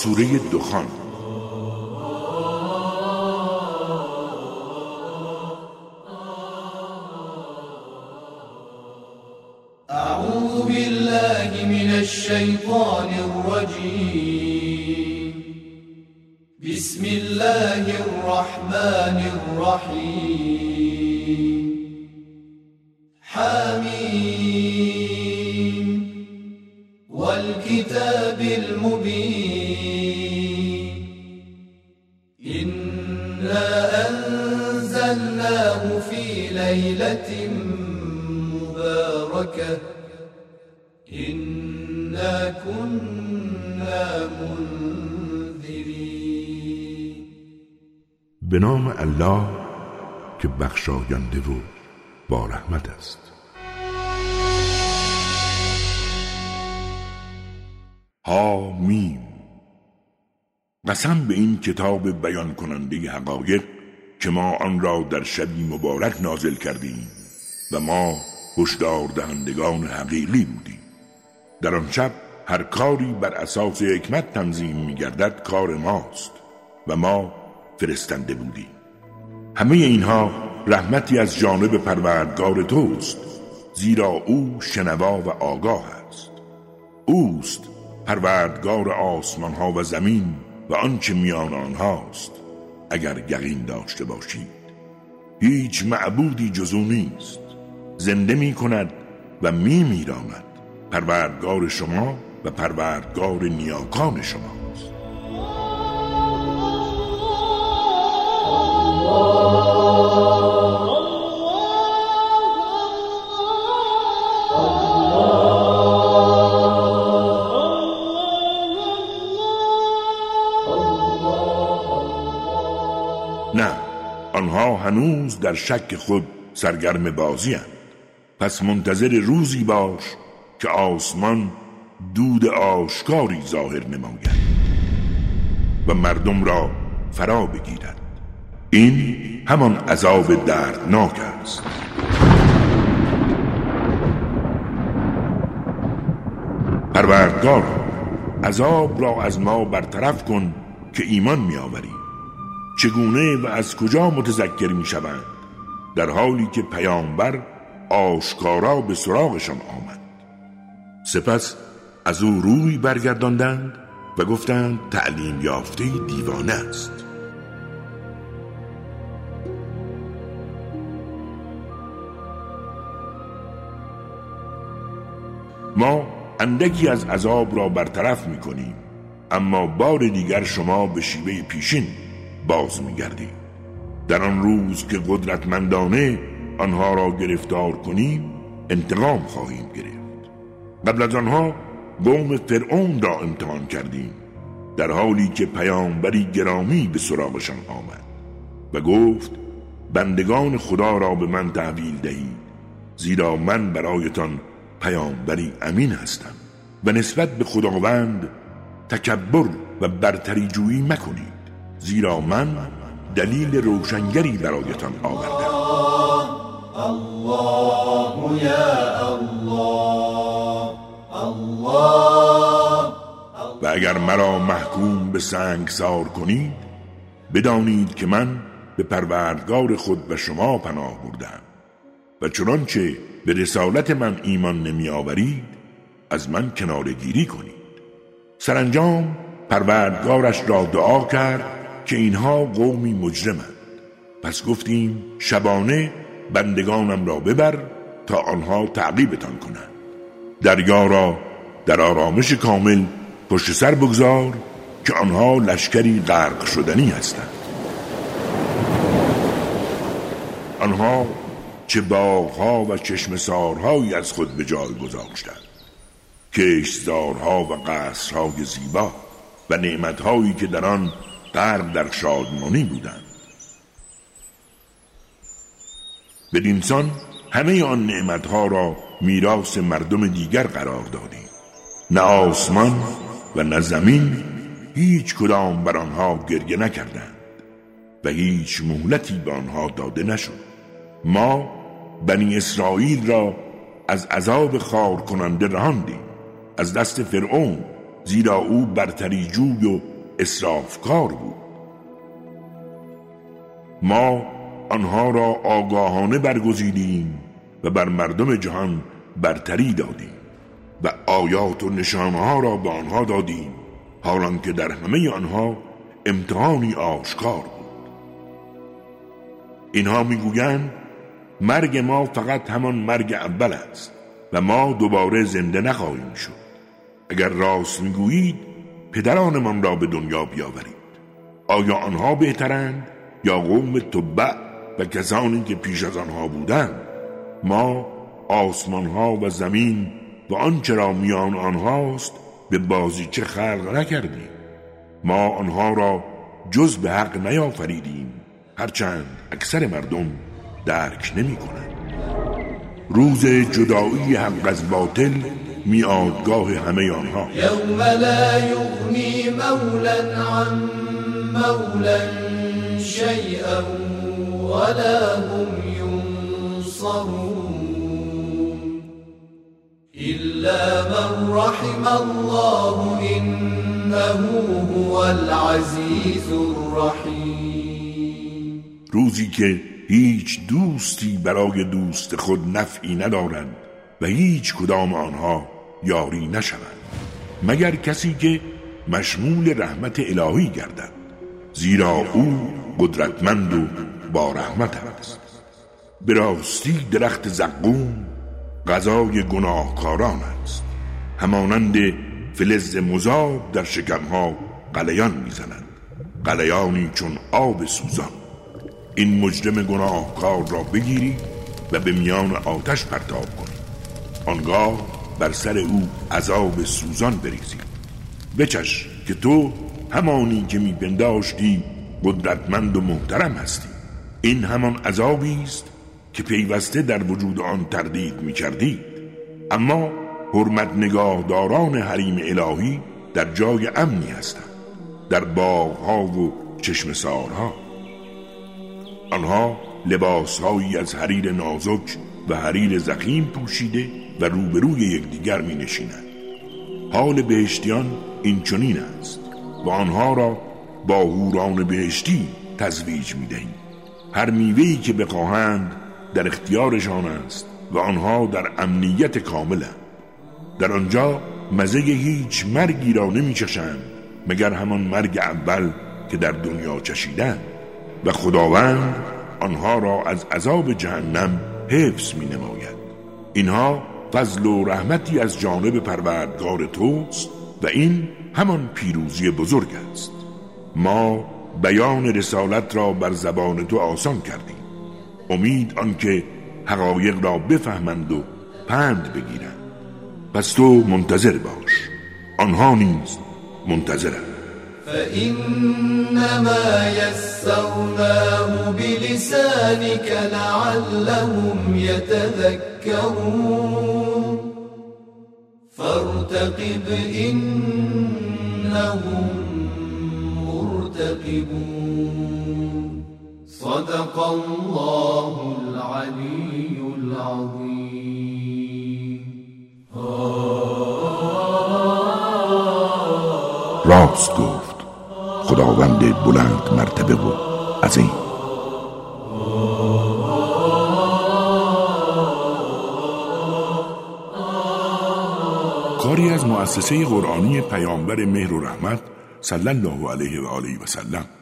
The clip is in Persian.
سوره دخان أعوذ بالله من الشيطان الرجيم. بسم الله الرحمن الرحيم. حميم. والكتاب المبين. ليلة مباركة. إنا كنا منذرين. به نام الله که بخشاینده و با رحمت است. میم قسم به این کتاب بیان کننده حقایق که ما آن را در شبی مبارک نازل کردیم و ما هشدار دهندگان حقیقی بودیم. در آن شب هر کاری بر اساس حکمت تنظیم می گردد کار ماست و ما فرستنده بودیم. همه اینها رحمتی از جانب پروردگار توست زیرا او شنوا و آگاه است. اوست پروردگار آسمان ها و زمین و آنچه میان آنهاست. اگر یقین داشته باشید. هیچ معبودی جزو نیست. زنده می کند و می میراند پروردگار شما و پروردگار نیاکان شماست. در شک خود سرگرم بازی پس منتظر روزی باش که آسمان دود آشکاری ظاهر نماید و مردم را فرا بگیرد. این همان عذاب دردناک است. پروردگار عذاب را از ما برطرف کن که ایمان میآوریم. چگونه و از کجا متذکر می‌شوند؟ در حالی که پیامبر آشکارا به سراغشان آمد. سپس از او روی برگرداندند و گفتند تعلیم یافته دیوانه است. ما اندکی از عذاب را برطرف می کنیم اما بار دیگر شما به شیوه پیشین باز می گردیم در آن روز که قدرتمندانه آنها را گرفتار کنیم انتقام خواهیم گرفت. قبل از آنها قوم فرعون را امتحان کردیم در حالی که پیامبری گرامی به سراغشان آمد و گفت بندگان خدا را به من تحویل دهید زیرا من برایتان پیامبری امین هستم و نسبت به خداوند تکبر و برتری جویی مکنید زیرا من دلیل روشنگری برایتان آوردم الله یا الله الله و اگر مرا محکوم به سنگ سار کنید بدانید که من به پروردگار خود و شما پناه بردم. و چنانچه به رسالت من ایمان نمی آورید از من کناره گیری کنید. سرانجام پروردگارش را دعا کرد که اینها قومی مجرمند. پس گفتیم شبانه بندگانم را ببر تا آنها تعقیبتان کنند. دریا را در آرامش کامل پشت سر بگذار که آنها لشکری غرق شدنی هستند. آنها چه باغها و چشم سارهایی از خود به جای گذاشتند. کشتزارها و قصرهای زیبا و نعمتهایی که در آن غرق در شادمانی بودند. بدینسان همه آن نعمتها را میراث مردم دیگر قرار دادیم. نه آسمان و نه زمین هیچ کدام بر آنها گریه نکردند و هیچ مهلتی به آنها داده نشد. ما بنی اسرائیل را از عذاب خار کننده رهاندیم. از دست فرعون زیرا او برتری جوی و اصرافکار بود. ما آنها را آگاهانه برگزیدیم و بر مردم جهان برتری دادیم و آیات و نشانها را به آنها دادیم حالان که در همه آنها امتحانی آشکار بود. اینها می‌گویند مرگ ما فقط همان مرگ اول است و ما دوباره زنده نخواهیم شد. اگر راست می‌گویید پدرانمان را به دنیا بیاورید. آیا آنها بهترند یا قوم تبع و کسانی که پیش از آنها بودند؟ ما آسمان ها و زمین و آنچه را میان آنهاست به بازیچه خلق نکردیم. ما آنها را جز به حق نیافریدیم. هرچند اکثر مردم درک نمی کنند روز جدایی حق از باطل میادگاه همه آنها. یوم لا یغنی مولا عن مولا شیئا ولا هم ینصرون إلا من رحم الله إنه هو العزیز الرحیم. روزی که هیچ دوستی برای دوست خود نفعی ندارند و هیچ کدام آنها یاری نشوند مگر کسی که مشمول رحمت الهی گردد زیرا او قدرتمند و با رحمت است. به راستی درخت زقوم غذای گناهکاران است. همانند فلز مذاب در شکمها قلیان می‌زنند قلیانی چون آب سوزان. این مجرم گناهکار را بگیری و به میان آتش پرتاب کنی. آنگاه بر سر او عذاب سوزان بریزی بچش که تو همانی که میپنداشتی قدرتمند و محترم هستی. این همان عذابی است که پیوسته در وجود آن تردید می‌کردید اما حرمت نگاهداران حریم الهی در جای امنی هستند. در باغها و چشم سارها. آنها لباسهایی از حریر نازک و حریر زخیم پوشیده و روبروی یکدیگر می نشینند حال بهشتیان این چنین است و آنها را با هوران بهشتی تزویج می دهیم هر میوهی که بخواهند در اختیارشان است و آنها در امنیت کاملند. در آنجا مزه هیچ مرگی را نمی چشند مگر همان مرگ اول که در دنیا چشیدند. و خداوند آنها را از عذاب جهنم حفظ می نماید اینها فضل و رحمتی از جانب پروردگار توست و این همان پیروزی بزرگ است. ما بیان رسالت را بر زبان تو آسان کردیم. امید آنکه حقایق را بفهمند و پند بگیرند. پس تو منتظر باش. آنها نیز منتظرند. فإنما يسرناه بلسانك لعلهم يتذكرون. فارتقب إنهم مرتقبون. صدق الله العلي العظيم. راست گفت خداوند بلند مرتبه و عظیم. کاری از مؤسسه قرآنی پیامبر مهر و رحمت صلی الله علیه و آله و سلم.